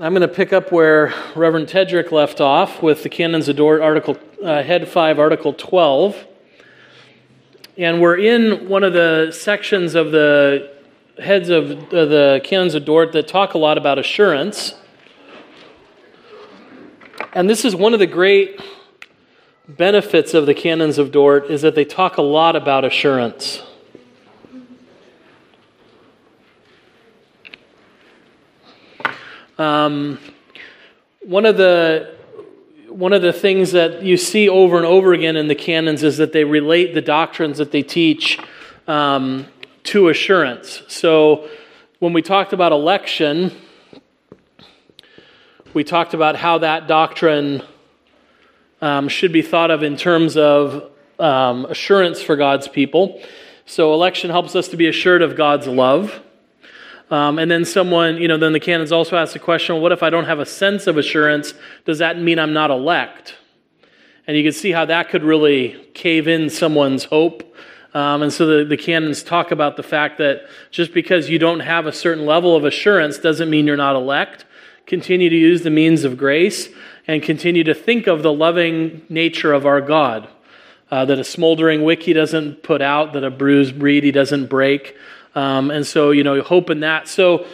I'm going to pick up where Reverend Tedrick left off with the Canons of Dort, Article uh, Head 5, Article 12. And we're in one of the sections of the heads of uh, the Canons of Dort that talk a lot about assurance. And this is one of the great benefits of the Canons of Dort is that they talk a lot about assurance. Um, one of the one of the things that you see over and over again in the canons is that they relate the doctrines that they teach um, to assurance. So when we talked about election, we talked about how that doctrine um, should be thought of in terms of um, assurance for God's people. So election helps us to be assured of God's love. Um, and then someone, you know, then the canons also ask the question well, what if I don't have a sense of assurance? Does that mean I'm not elect? And you can see how that could really cave in someone's hope. Um, and so the, the canons talk about the fact that just because you don't have a certain level of assurance doesn't mean you're not elect. Continue to use the means of grace and continue to think of the loving nature of our God. Uh, that a smoldering wick he doesn't put out, that a bruised reed he doesn't break. Um, and so, you know, hope in that. So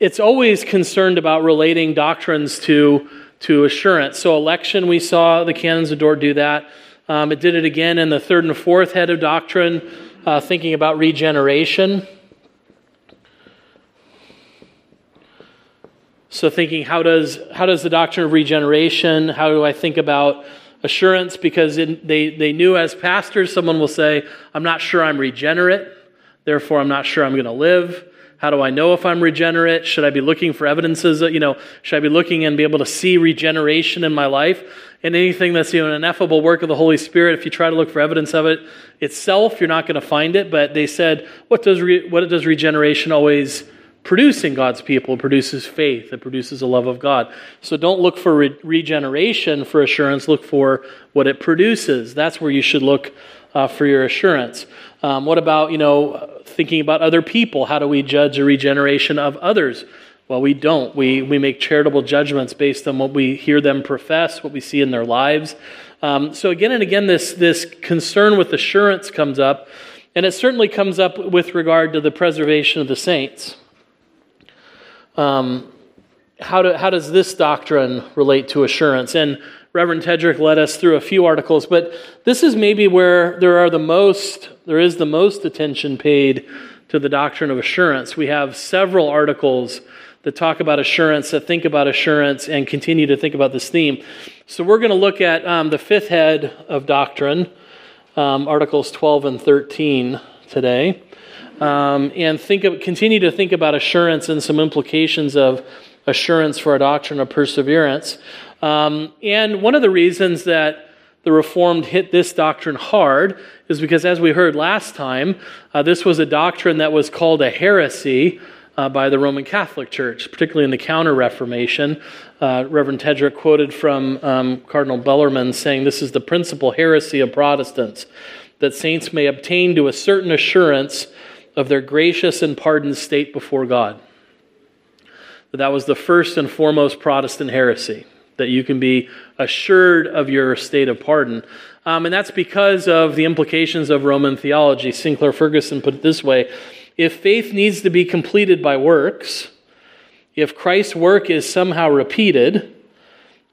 it's always concerned about relating doctrines to, to assurance. So, election, we saw the canons of Dort do that. Um, it did it again in the third and fourth head of doctrine, uh, thinking about regeneration. So, thinking how does, how does the doctrine of regeneration, how do I think about assurance? Because in, they, they knew as pastors, someone will say, I'm not sure I'm regenerate. Therefore, I'm not sure I'm going to live. How do I know if I'm regenerate? Should I be looking for evidences? That, you know, should I be looking and be able to see regeneration in my life? And anything that's you know, an ineffable work of the Holy Spirit, if you try to look for evidence of it itself, you're not going to find it. But they said, what does, re- what does regeneration always produce in God's people? It produces faith, it produces a love of God. So don't look for re- regeneration for assurance, look for what it produces. That's where you should look uh, for your assurance. Um, what about, you know, thinking about other people? How do we judge a regeneration of others? Well, we don't. We, we make charitable judgments based on what we hear them profess, what we see in their lives. Um, so, again and again, this, this concern with assurance comes up, and it certainly comes up with regard to the preservation of the saints. Um, how, do, how does this doctrine relate to assurance? And Reverend Tedrick led us through a few articles, but this is maybe where there are the most, there is the most attention paid to the doctrine of assurance. We have several articles that talk about assurance, that think about assurance, and continue to think about this theme. So we're going to look at um, the fifth head of doctrine, um, articles 12 and 13 today, um, and think of, continue to think about assurance and some implications of assurance for our doctrine of perseverance. Um, and one of the reasons that the Reformed hit this doctrine hard is because, as we heard last time, uh, this was a doctrine that was called a heresy uh, by the Roman Catholic Church, particularly in the Counter Reformation. Uh, Reverend Tedrick quoted from um, Cardinal Bellarmine saying, This is the principal heresy of Protestants, that saints may obtain to a certain assurance of their gracious and pardoned state before God. That was the first and foremost Protestant heresy that you can be assured of your state of pardon. Um, and that's because of the implications of Roman theology. Sinclair Ferguson put it this way If faith needs to be completed by works, if Christ's work is somehow repeated,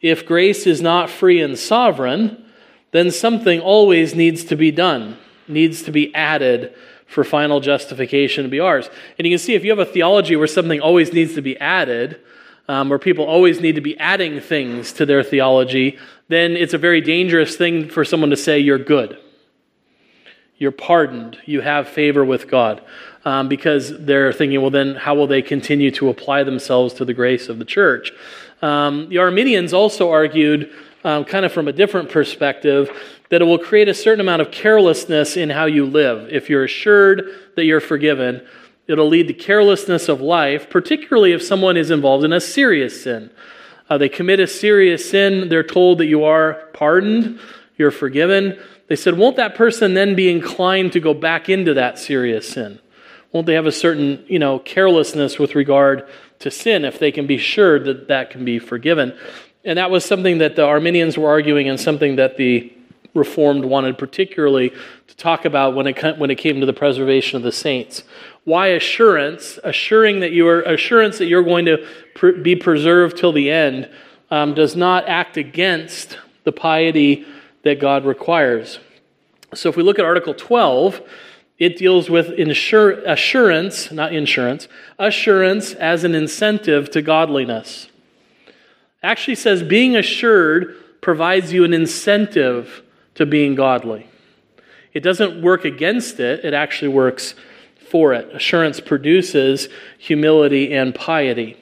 if grace is not free and sovereign, then something always needs to be done, needs to be added for final justification to be ours. And you can see if you have a theology where something always needs to be added, um, where people always need to be adding things to their theology, then it's a very dangerous thing for someone to say you're good. You're pardoned. You have favor with God. Um, because they're thinking, well, then how will they continue to apply themselves to the grace of the church? Um, the Arminians also argued, um, kind of from a different perspective, that it will create a certain amount of carelessness in how you live. If you're assured that you're forgiven, It'll lead to carelessness of life, particularly if someone is involved in a serious sin. Uh, they commit a serious sin, they're told that you are pardoned, you're forgiven. They said, Won't that person then be inclined to go back into that serious sin? Won't they have a certain, you know, carelessness with regard to sin if they can be sure that that can be forgiven? And that was something that the Arminians were arguing and something that the Reformed wanted particularly to talk about when it, when it came to the preservation of the saints. Why assurance? Assuring that you are assurance that you're going to pr- be preserved till the end um, does not act against the piety that God requires. So if we look at Article 12, it deals with insur- assurance, not insurance, assurance as an incentive to godliness. Actually says being assured provides you an incentive to being godly. It doesn't work against it, it actually works for it. Assurance produces humility and piety.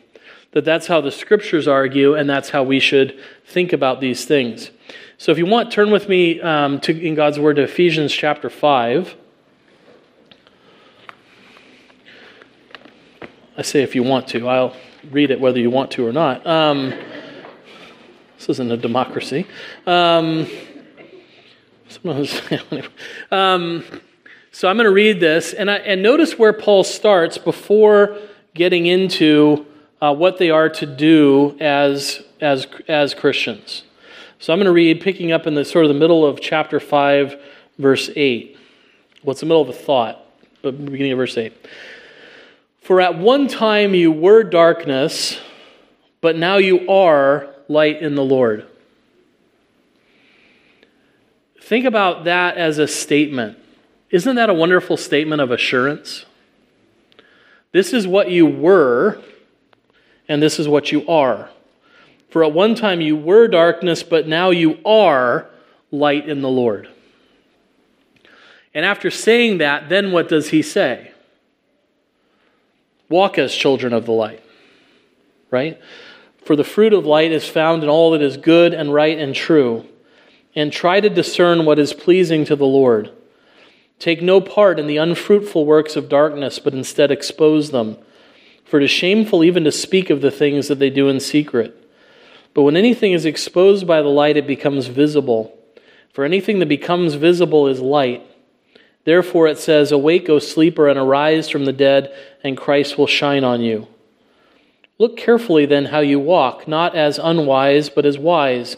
That that's how the scriptures argue, and that's how we should think about these things. So, if you want, turn with me um, to, in God's Word to Ephesians chapter 5. I say if you want to, I'll read it whether you want to or not. Um, this isn't a democracy. Um, um, so I'm going to read this, and, I, and notice where Paul starts before getting into uh, what they are to do as, as, as Christians. So I'm going to read, picking up in the sort of the middle of chapter 5, verse 8. Well, it's the middle of a thought, but beginning of verse 8. For at one time you were darkness, but now you are light in the Lord. Think about that as a statement. Isn't that a wonderful statement of assurance? This is what you were, and this is what you are. For at one time you were darkness, but now you are light in the Lord. And after saying that, then what does he say? Walk as children of the light. Right? For the fruit of light is found in all that is good and right and true. And try to discern what is pleasing to the Lord. Take no part in the unfruitful works of darkness, but instead expose them. For it is shameful even to speak of the things that they do in secret. But when anything is exposed by the light, it becomes visible. For anything that becomes visible is light. Therefore it says, Awake, O sleeper, and arise from the dead, and Christ will shine on you. Look carefully then how you walk, not as unwise, but as wise,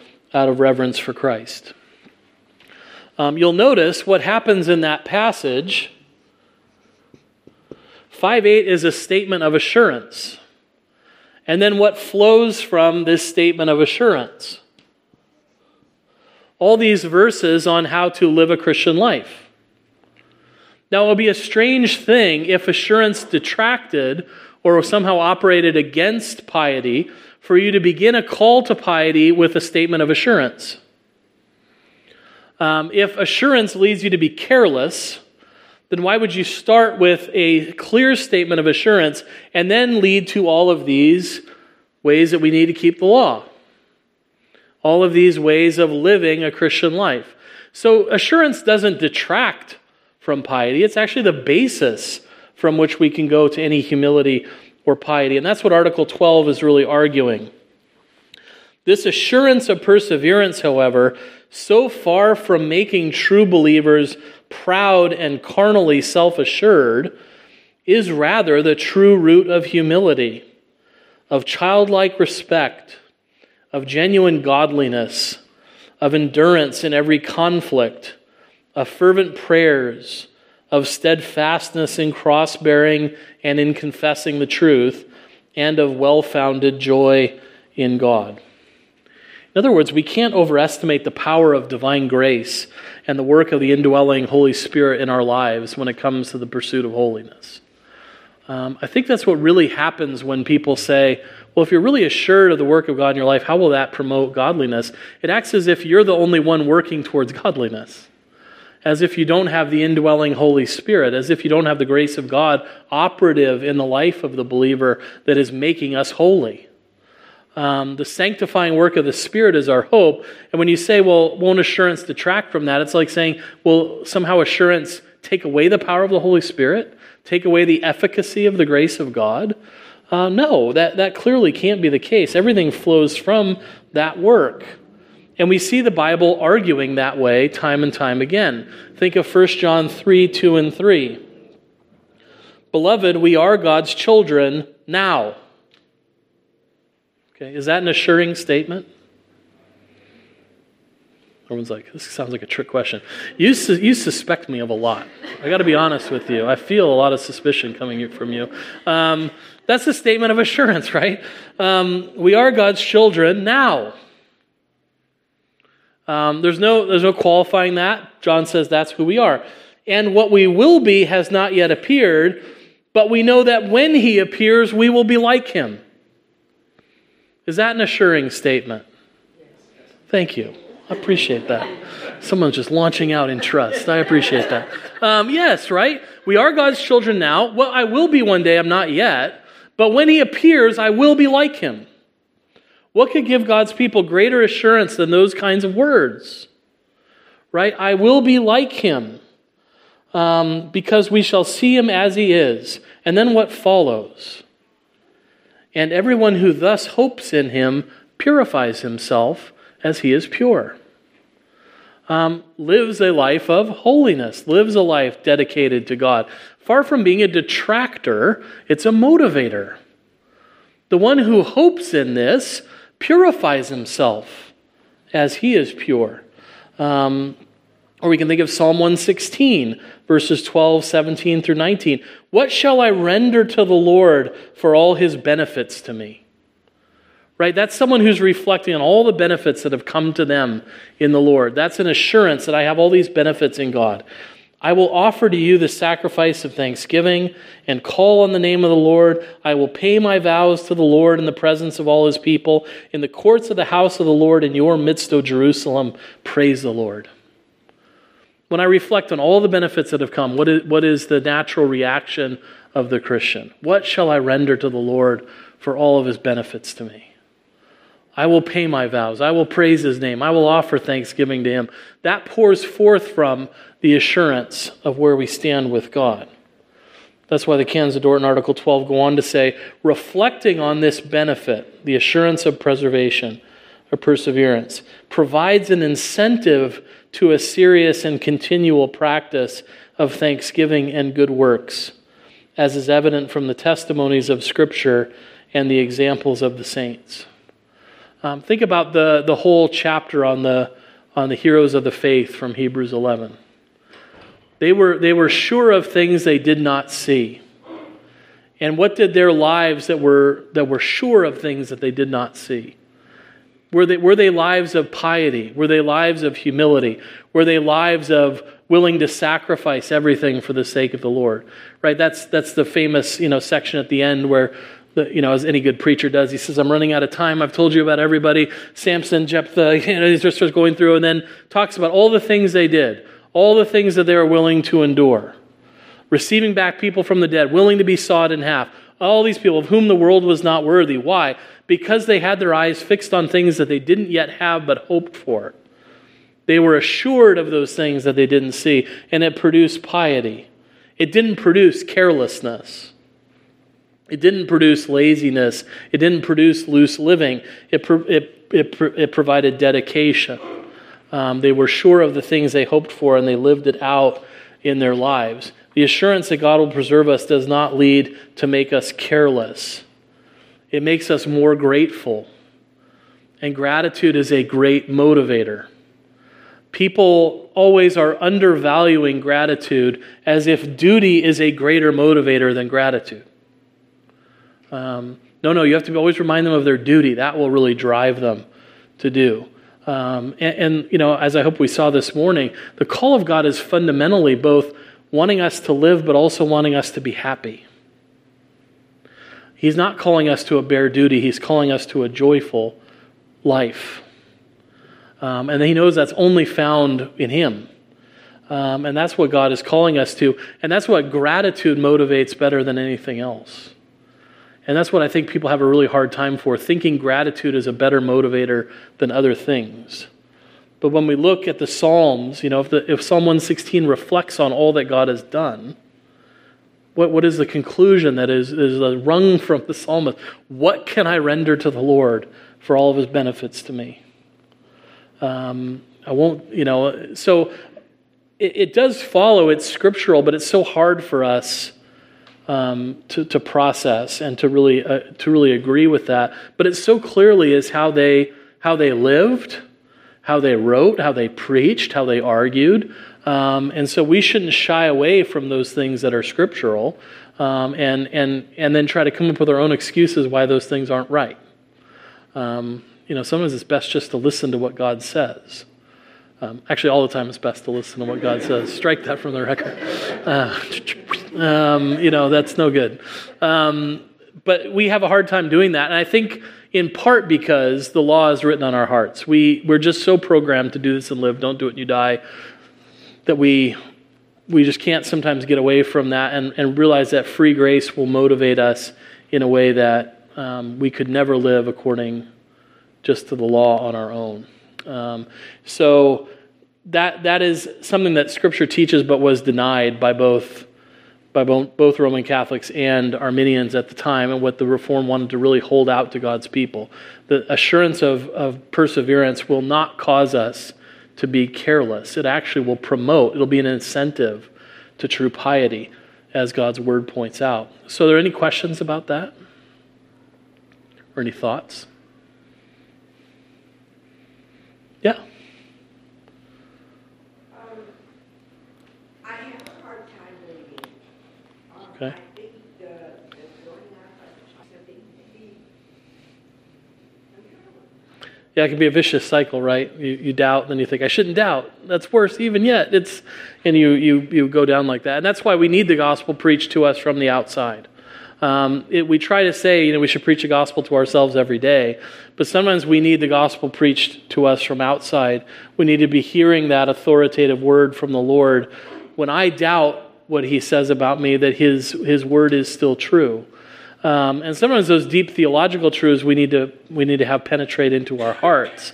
out of reverence for Christ. Um, you'll notice what happens in that passage. 5 8 is a statement of assurance. And then what flows from this statement of assurance? all these verses on how to live a Christian life. Now, it would be a strange thing if assurance detracted or somehow operated against piety for you to begin a call to piety with a statement of assurance. Um, if assurance leads you to be careless, then why would you start with a clear statement of assurance and then lead to all of these ways that we need to keep the law? all of these ways of living a Christian life. So assurance doesn't detract from piety, it's actually the basis from which we can go to any humility or piety. And that's what Article 12 is really arguing. This assurance of perseverance, however, so far from making true believers proud and carnally self assured, is rather the true root of humility, of childlike respect, of genuine godliness, of endurance in every conflict, of fervent prayers, of steadfastness in cross bearing and in confessing the truth, and of well founded joy in God. In other words, we can't overestimate the power of divine grace and the work of the indwelling Holy Spirit in our lives when it comes to the pursuit of holiness. Um, I think that's what really happens when people say, well, if you're really assured of the work of God in your life, how will that promote godliness? It acts as if you're the only one working towards godliness. As if you don't have the indwelling Holy Spirit, as if you don't have the grace of God operative in the life of the believer that is making us holy. Um, the sanctifying work of the Spirit is our hope. And when you say, well, won't assurance detract from that? It's like saying, well, somehow assurance take away the power of the Holy Spirit, take away the efficacy of the grace of God. Uh, no, that, that clearly can't be the case. Everything flows from that work. And we see the Bible arguing that way time and time again. Think of 1 John 3 2 and 3. Beloved, we are God's children now. Okay, is that an assuring statement? Everyone's like, this sounds like a trick question. You, su- you suspect me of a lot. I got to be honest with you. I feel a lot of suspicion coming from you. Um, that's a statement of assurance, right? Um, we are God's children now. Um, there's, no, there's no qualifying that. John says that's who we are. And what we will be has not yet appeared, but we know that when he appears, we will be like him. Is that an assuring statement? Thank you. I appreciate that. Someone's just launching out in trust. I appreciate that. Um, yes, right? We are God's children now. Well, I will be one day. I'm not yet. But when he appears, I will be like him. What could give God's people greater assurance than those kinds of words? Right? I will be like him um, because we shall see him as he is. And then what follows? And everyone who thus hopes in him purifies himself as he is pure. Um, lives a life of holiness, lives a life dedicated to God. Far from being a detractor, it's a motivator. The one who hopes in this purifies himself as he is pure. Um, or we can think of Psalm 116, verses 12, 17 through 19. What shall I render to the Lord for all his benefits to me? Right? That's someone who's reflecting on all the benefits that have come to them in the Lord. That's an assurance that I have all these benefits in God. I will offer to you the sacrifice of thanksgiving and call on the name of the Lord. I will pay my vows to the Lord in the presence of all his people. In the courts of the house of the Lord, in your midst, O Jerusalem, praise the Lord when I reflect on all the benefits that have come, what is, what is the natural reaction of the Christian? What shall I render to the Lord for all of his benefits to me? I will pay my vows. I will praise his name. I will offer thanksgiving to him. That pours forth from the assurance of where we stand with God. That's why the Canons of Article 12 go on to say, reflecting on this benefit, the assurance of preservation or perseverance, provides an incentive to a serious and continual practice of thanksgiving and good works, as is evident from the testimonies of Scripture and the examples of the saints. Um, think about the, the whole chapter on the, on the heroes of the faith from Hebrews 11. They were, they were sure of things they did not see. And what did their lives that were, that were sure of things that they did not see? Were they, were they lives of piety? Were they lives of humility? Were they lives of willing to sacrifice everything for the sake of the Lord? Right? That's, that's the famous you know, section at the end where, you know, as any good preacher does, he says, I'm running out of time. I've told you about everybody. Samson, Jephthah, you know, he's just starts going through and then talks about all the things they did, all the things that they were willing to endure. Receiving back people from the dead, willing to be sawed in half, all these people of whom the world was not worthy. Why? Because they had their eyes fixed on things that they didn't yet have but hoped for. They were assured of those things that they didn't see, and it produced piety. It didn't produce carelessness. It didn't produce laziness. It didn't produce loose living. It, it, it, it provided dedication. Um, they were sure of the things they hoped for, and they lived it out in their lives. The assurance that God will preserve us does not lead to make us careless, it makes us more grateful. And gratitude is a great motivator. People always are undervaluing gratitude as if duty is a greater motivator than gratitude. Um, no, no, you have to always remind them of their duty. That will really drive them to do. Um, and, and, you know, as I hope we saw this morning, the call of God is fundamentally both wanting us to live, but also wanting us to be happy. He's not calling us to a bare duty, He's calling us to a joyful life. Um, and He knows that's only found in Him. Um, and that's what God is calling us to. And that's what gratitude motivates better than anything else. And that's what I think people have a really hard time for, thinking gratitude is a better motivator than other things. But when we look at the Psalms, you know, if, the, if Psalm 116 reflects on all that God has done, what, what is the conclusion that is, is wrung from the psalmist? What can I render to the Lord for all of his benefits to me? Um, I won't, you know, so it, it, does follow, it's scriptural, but it's so hard for us um, to, to process and to really, uh, to really agree with that. But it so clearly is how they, how they lived, how they wrote, how they preached, how they argued. Um, and so we shouldn't shy away from those things that are scriptural um, and, and, and then try to come up with our own excuses why those things aren't right. Um, you know, sometimes it's best just to listen to what God says. Um, actually, all the time it's best to listen to what God says. Strike that from the record. Uh, um, you know, that's no good. Um, but we have a hard time doing that. And I think in part because the law is written on our hearts. We, we're just so programmed to do this and live, don't do it and you die, that we, we just can't sometimes get away from that and, and realize that free grace will motivate us in a way that um, we could never live according just to the law on our own. Um, so that, that is something that Scripture teaches but was denied by both by both Roman Catholics and Arminians at the time, and what the Reform wanted to really hold out to God's people. The assurance of, of perseverance will not cause us to be careless. It actually will promote, it'll be an incentive to true piety, as God's word points out. So, are there any questions about that? Or any thoughts? Yeah. Okay. Yeah, it can be a vicious cycle, right? You, you doubt, then you think, I shouldn't doubt. That's worse even yet. It's, and you, you, you go down like that. And that's why we need the gospel preached to us from the outside. Um, it, we try to say, you know, we should preach the gospel to ourselves every day, but sometimes we need the gospel preached to us from outside. We need to be hearing that authoritative word from the Lord. When I doubt, what he says about me, that his, his word is still true. Um, and sometimes those deep theological truths we need to, we need to have penetrate into our hearts.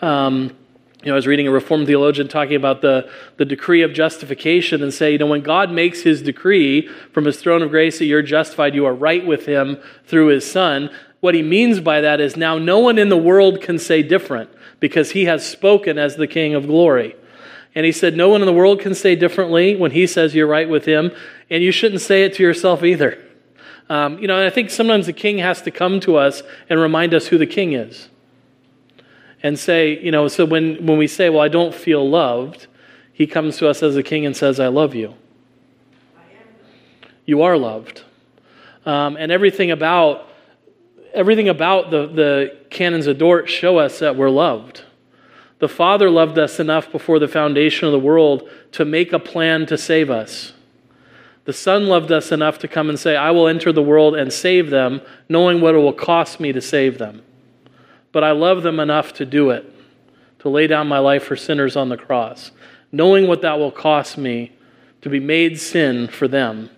Um, you know, I was reading a Reformed theologian talking about the, the decree of justification and say, you know, when God makes his decree from his throne of grace that you're justified, you are right with him through his son. What he means by that is now no one in the world can say different because he has spoken as the King of glory. And he said, No one in the world can say differently when he says you're right with him, and you shouldn't say it to yourself either. Um, you know, I think sometimes the king has to come to us and remind us who the king is. And say, you know, so when, when we say, Well, I don't feel loved, he comes to us as a king and says, I love you. You are loved. Um, and everything about everything about the, the canons of Dort show us that we're loved. The Father loved us enough before the foundation of the world to make a plan to save us. The Son loved us enough to come and say, I will enter the world and save them, knowing what it will cost me to save them. But I love them enough to do it, to lay down my life for sinners on the cross, knowing what that will cost me to be made sin for them.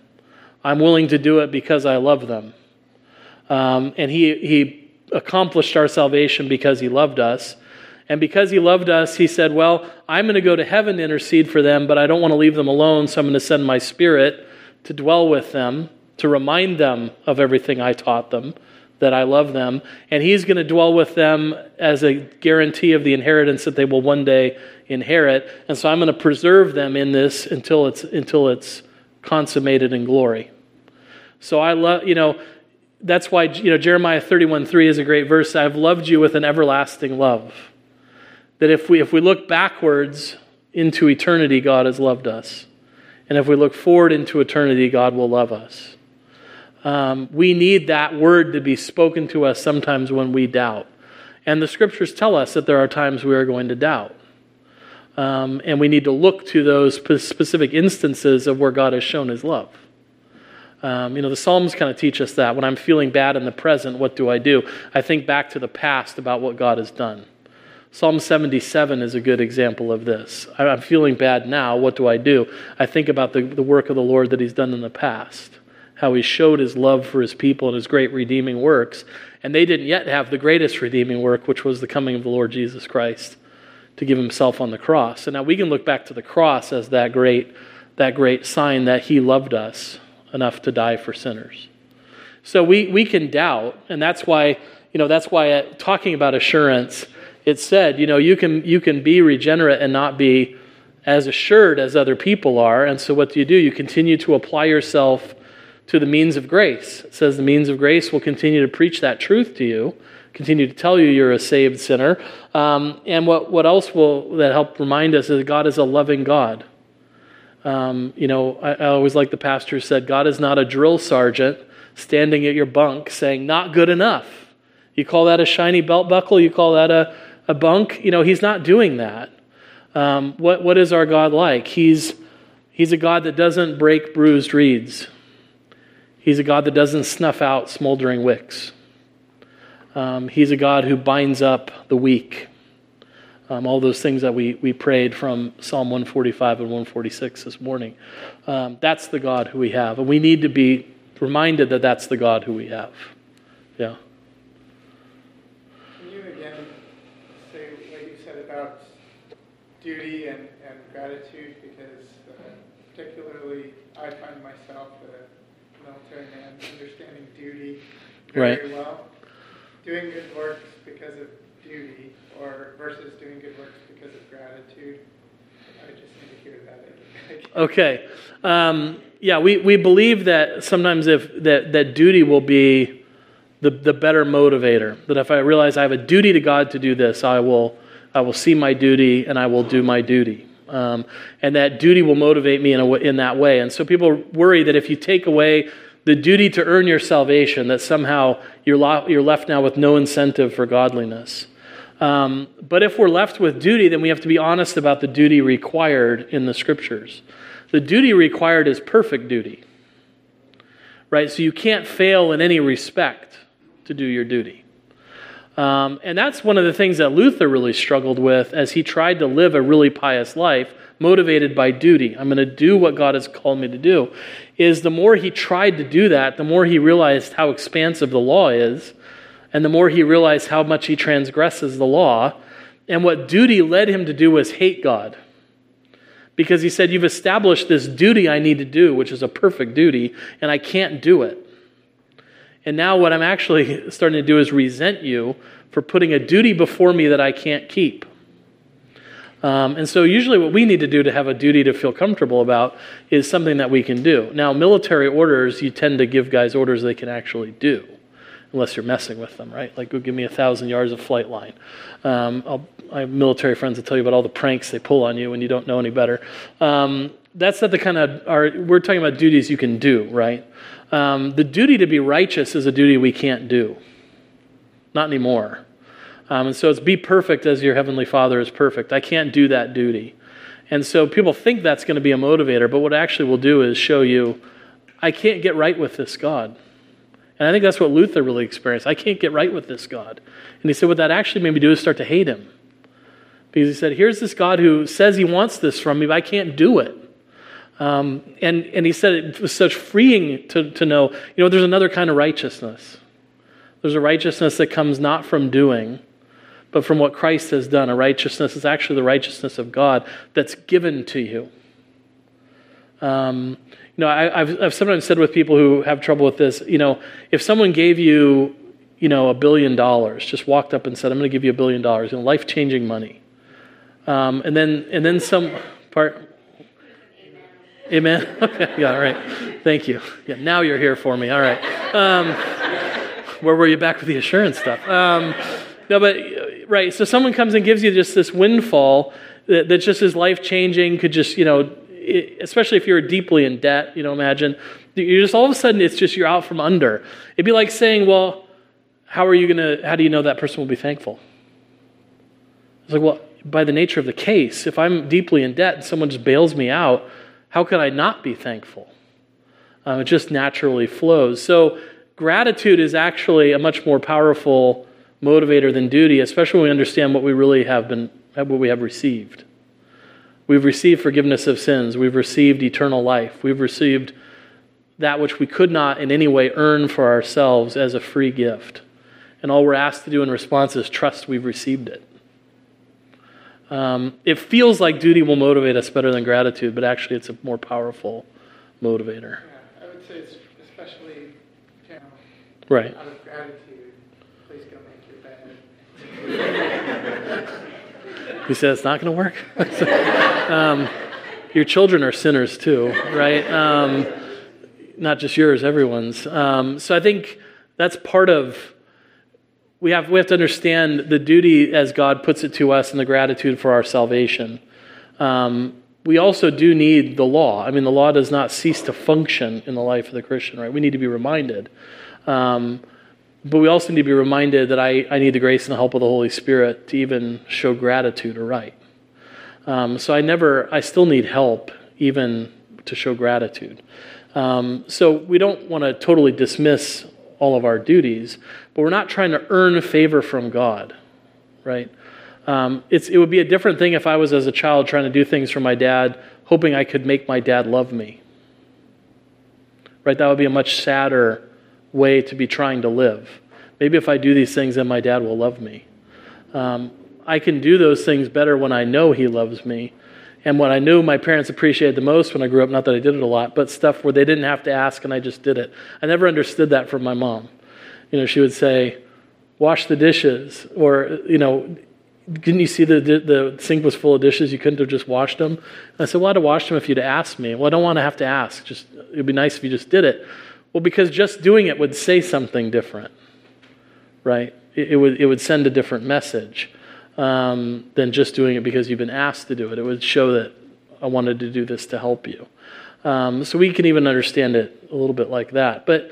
I'm willing to do it because I love them. Um, and he, he accomplished our salvation because he loved us. And because he loved us, he said, Well, I'm going to go to heaven to intercede for them, but I don't want to leave them alone, so I'm going to send my spirit to dwell with them, to remind them of everything I taught them, that I love them. And he's going to dwell with them as a guarantee of the inheritance that they will one day inherit. And so I'm going to preserve them in this until it's, until it's consummated in glory. So I love, you know, that's why, you know, Jeremiah 31 3 is a great verse. I've loved you with an everlasting love that if we, if we look backwards into eternity, God has loved us. And if we look forward into eternity, God will love us. Um, we need that word to be spoken to us sometimes when we doubt. And the scriptures tell us that there are times we are going to doubt. Um, and we need to look to those specific instances of where God has shown his love. Um, you know, the Psalms kind of teach us that. When I'm feeling bad in the present, what do I do? I think back to the past about what God has done. Psalm 77 is a good example of this. I'm feeling bad now. What do I do? I think about the, the work of the Lord that He's done in the past, how He showed His love for His people and His great redeeming works. And they didn't yet have the greatest redeeming work, which was the coming of the Lord Jesus Christ to give Himself on the cross. And now we can look back to the cross as that great, that great sign that He loved us enough to die for sinners. So we, we can doubt, and that's why, you know, that's why uh, talking about assurance it said, you know, you can, you can be regenerate and not be as assured as other people are. And so what do you do? You continue to apply yourself to the means of grace. It says the means of grace will continue to preach that truth to you, continue to tell you you're a saved sinner. Um, and what, what else will that help remind us is that God is a loving God. Um, you know, I, I always like the pastor said, God is not a drill sergeant standing at your bunk saying, not good enough. You call that a shiny belt buckle? You call that a a bunk. You know, he's not doing that. Um, what, what is our God like? He's, he's a God that doesn't break bruised reeds, He's a God that doesn't snuff out smoldering wicks. Um, he's a God who binds up the weak. Um, all those things that we, we prayed from Psalm 145 and 146 this morning. Um, that's the God who we have. And we need to be reminded that that's the God who we have. Yeah. Duty and, and gratitude because uh, particularly I find myself a military man understanding duty very right. well. Doing good works because of duty or versus doing good works because of gratitude. I just need to hear that okay. Um, yeah, we, we believe that sometimes if that, that duty will be the, the better motivator. That if I realize I have a duty to God to do this, I will I will see my duty and I will do my duty. Um, and that duty will motivate me in, a, in that way. And so people worry that if you take away the duty to earn your salvation, that somehow you're, lo- you're left now with no incentive for godliness. Um, but if we're left with duty, then we have to be honest about the duty required in the scriptures. The duty required is perfect duty, right? So you can't fail in any respect to do your duty. Um, and that's one of the things that Luther really struggled with as he tried to live a really pious life, motivated by duty. I'm going to do what God has called me to do. Is the more he tried to do that, the more he realized how expansive the law is, and the more he realized how much he transgresses the law. And what duty led him to do was hate God. Because he said, You've established this duty I need to do, which is a perfect duty, and I can't do it. And now what I'm actually starting to do is resent you for putting a duty before me that I can't keep. Um, and so, usually, what we need to do to have a duty to feel comfortable about is something that we can do. Now, military orders, you tend to give guys orders they can actually do, unless you're messing with them, right? Like, go give me a thousand yards of flight line. Um, i have military friends that tell you about all the pranks they pull on you when you don't know any better. Um, that's not the kind of, our, we're talking about duties you can do, right? Um, the duty to be righteous is a duty we can't do. Not anymore. Um, and so it's be perfect as your heavenly Father is perfect. I can't do that duty. And so people think that's going to be a motivator, but what actually will do is show you, I can't get right with this God. And I think that's what Luther really experienced. I can't get right with this God. And he said, what that actually made me do is start to hate him. Because he said, here's this God who says he wants this from me, but I can't do it. Um, and, and he said it was such freeing to, to know, you know, there's another kind of righteousness. There's a righteousness that comes not from doing, but from what Christ has done. A righteousness is actually the righteousness of God that's given to you. Um, you know, I, have I've sometimes said with people who have trouble with this, you know, if someone gave you, you know, a billion dollars, just walked up and said, I'm going to give you a billion dollars, you know, life changing money. Um, and then, and then some part, Amen? Okay, yeah, all right. Thank you. Yeah, now you're here for me. All right. Um, where were you back with the assurance stuff? Um, no, but, right, so someone comes and gives you just this windfall that, that just is life changing, could just, you know, especially if you're deeply in debt, you know, imagine. You just all of a sudden, it's just you're out from under. It'd be like saying, well, how are you going to, how do you know that person will be thankful? It's like, well, by the nature of the case, if I'm deeply in debt and someone just bails me out, how could I not be thankful? Um, it just naturally flows. So, gratitude is actually a much more powerful motivator than duty, especially when we understand what we really have been, what we have received. We've received forgiveness of sins. We've received eternal life. We've received that which we could not in any way earn for ourselves as a free gift. And all we're asked to do in response is trust we've received it. Um, it feels like duty will motivate us better than gratitude, but actually it's a more powerful motivator. Yeah, I would say it's especially know, Right. out of gratitude, please go make your bed. You said it's not going to work? um, your children are sinners too, right? Um, not just yours, everyone's. Um, so I think that's part of we have we have to understand the duty as God puts it to us and the gratitude for our salvation. Um, we also do need the law. I mean, the law does not cease to function in the life of the Christian, right? We need to be reminded. Um, but we also need to be reminded that I, I need the grace and the help of the Holy Spirit to even show gratitude or right. Um, so I never, I still need help even to show gratitude. Um, so we don't want to totally dismiss all of our duties, but we're not trying to earn favor from God, right? Um, it would be a different thing if I was as a child trying to do things for my dad, hoping I could make my dad love me. Right? That would be a much sadder way to be trying to live. Maybe if I do these things, then my dad will love me. Um, I can do those things better when I know he loves me and what I knew my parents appreciated the most when I grew up, not that I did it a lot, but stuff where they didn't have to ask and I just did it. I never understood that from my mom. You know, she would say, wash the dishes, or, you know, didn't you see the, the sink was full of dishes? You couldn't have just washed them? And I said, well, I'd have washed them if you'd asked me. Well, I don't want to have to ask. Just, it'd be nice if you just did it. Well, because just doing it would say something different, right? It, it would, it would send a different message um, than just doing it because you've been asked to do it. It would show that I wanted to do this to help you. Um, so we can even understand it a little bit like that. But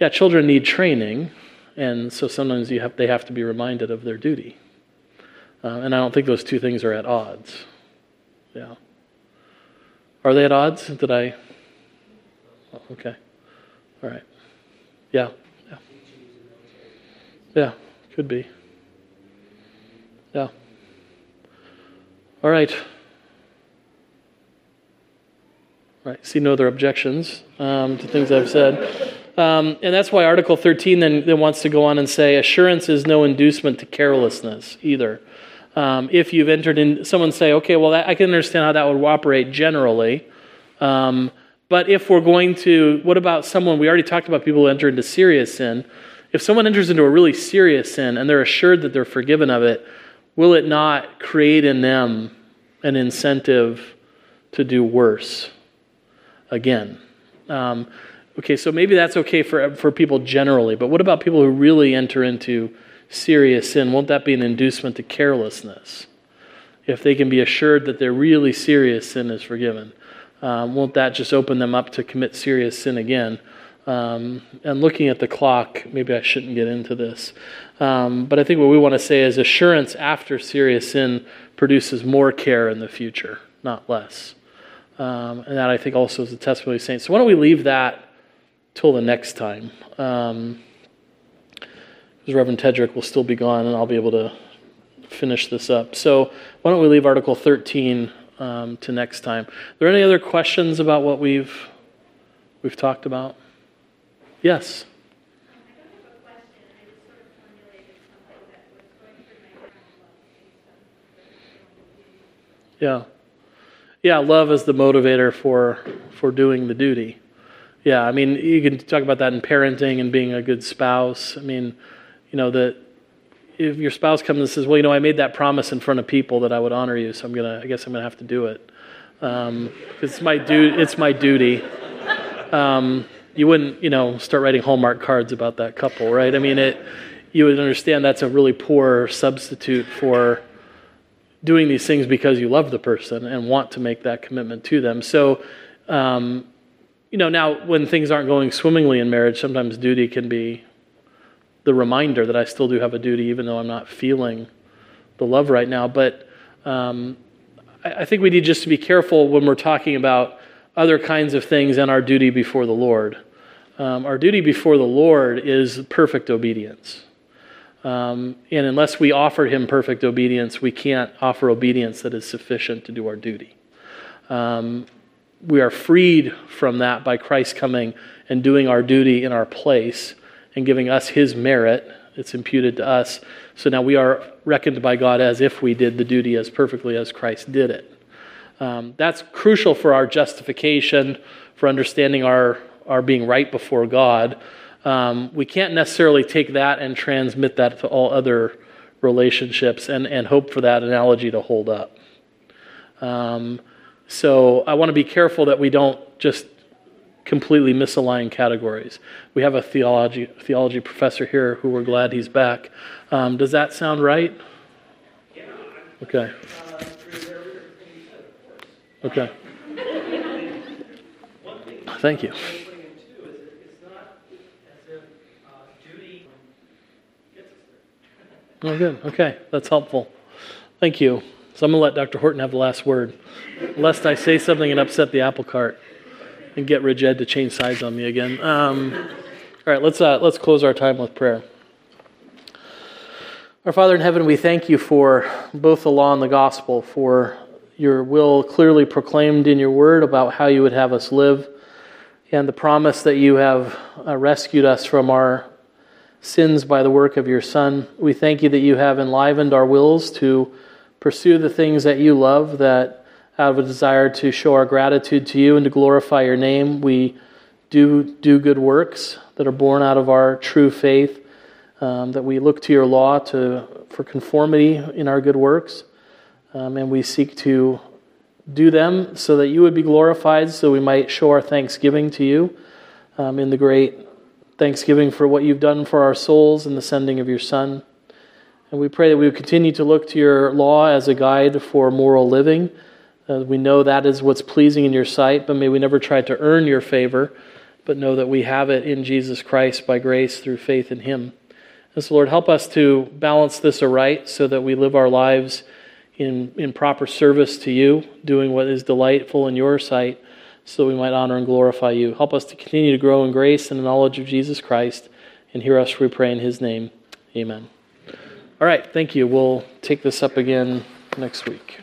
yeah, children need training, and so sometimes have, they have to be reminded of their duty. Uh, and I don't think those two things are at odds. Yeah. Are they at odds? Did I? Oh, okay. All right. Yeah. Yeah. Yeah. Could be. Yeah. All right. All right. See no other objections um, to things I've said. Um, and that's why Article 13 then, then wants to go on and say assurance is no inducement to carelessness either. Um, if you've entered in, someone say, okay, well, that, I can understand how that would operate generally. Um, but if we're going to, what about someone, we already talked about people who enter into serious sin. If someone enters into a really serious sin and they're assured that they're forgiven of it, will it not create in them an incentive to do worse again? Um, okay, so maybe that's okay for, for people generally, but what about people who really enter into serious sin? Won't that be an inducement to carelessness? If they can be assured that their really serious sin is forgiven, um, won't that just open them up to commit serious sin again? Um, and looking at the clock, maybe I shouldn't get into this. Um, but I think what we want to say is assurance after serious sin produces more care in the future, not less. Um, and that I think also is the testimony of saints. So why don't we leave that till the next time? Because um, Reverend Tedrick will still be gone, and I'll be able to finish this up. So why don't we leave Article 13 um, to next time? Are there any other questions about what we've we've talked about? Yes. Yeah. Yeah, love is the motivator for for doing the duty. Yeah, I mean, you can talk about that in parenting and being a good spouse. I mean, you know, that if your spouse comes and says, "Well, you know, I made that promise in front of people that I would honor you, so I'm gonna, I guess I'm gonna have to do it. Um, it's my du- It's my duty." Um, you wouldn't, you know, start writing Hallmark cards about that couple, right? I mean, it. You would understand that's a really poor substitute for doing these things because you love the person and want to make that commitment to them. So, um, you know, now when things aren't going swimmingly in marriage, sometimes duty can be the reminder that I still do have a duty, even though I'm not feeling the love right now. But um, I, I think we need just to be careful when we're talking about other kinds of things and our duty before the Lord. Um, our duty before the Lord is perfect obedience. Um, and unless we offer him perfect obedience, we can't offer obedience that is sufficient to do our duty. Um, we are freed from that by Christ coming and doing our duty in our place and giving us his merit. It's imputed to us. So now we are reckoned by God as if we did the duty as perfectly as Christ did it. Um, that's crucial for our justification, for understanding our, our being right before God. Um, we can't necessarily take that and transmit that to all other relationships and, and hope for that analogy to hold up. Um, so I want to be careful that we don't just completely misalign categories. We have a theology theology professor here who we're glad he's back. Um, does that sound right? Okay. Okay. Thank you. Oh, good. Okay, that's helpful. Thank you. So I'm going to let Dr. Horton have the last word, lest I say something and upset the apple cart and get Reg Ed to change sides on me again. Um, all right, let's, uh, let's close our time with prayer. Our Father in heaven, we thank you for both the law and the gospel, for your will clearly proclaimed in your word about how you would have us live, and the promise that you have uh, rescued us from our sins by the work of your Son. We thank you that you have enlivened our wills to pursue the things that you love, that out of a desire to show our gratitude to you and to glorify your name, we do do good works that are born out of our true faith, um, that we look to your law to, for conformity in our good works, um, and we seek to do them so that you would be glorified, so we might show our thanksgiving to you um, in the great thanksgiving for what you've done for our souls in the sending of your Son. And we pray that we would continue to look to your law as a guide for moral living. Uh, we know that is what's pleasing in your sight, but may we never try to earn your favor, but know that we have it in Jesus Christ by grace through faith in Him. And so, Lord, help us to balance this aright so that we live our lives in, in proper service to you, doing what is delightful in your sight so that we might honor and glorify you. Help us to continue to grow in grace and the knowledge of Jesus Christ. And hear us, we pray in his name. Amen. All right, thank you. We'll take this up again next week.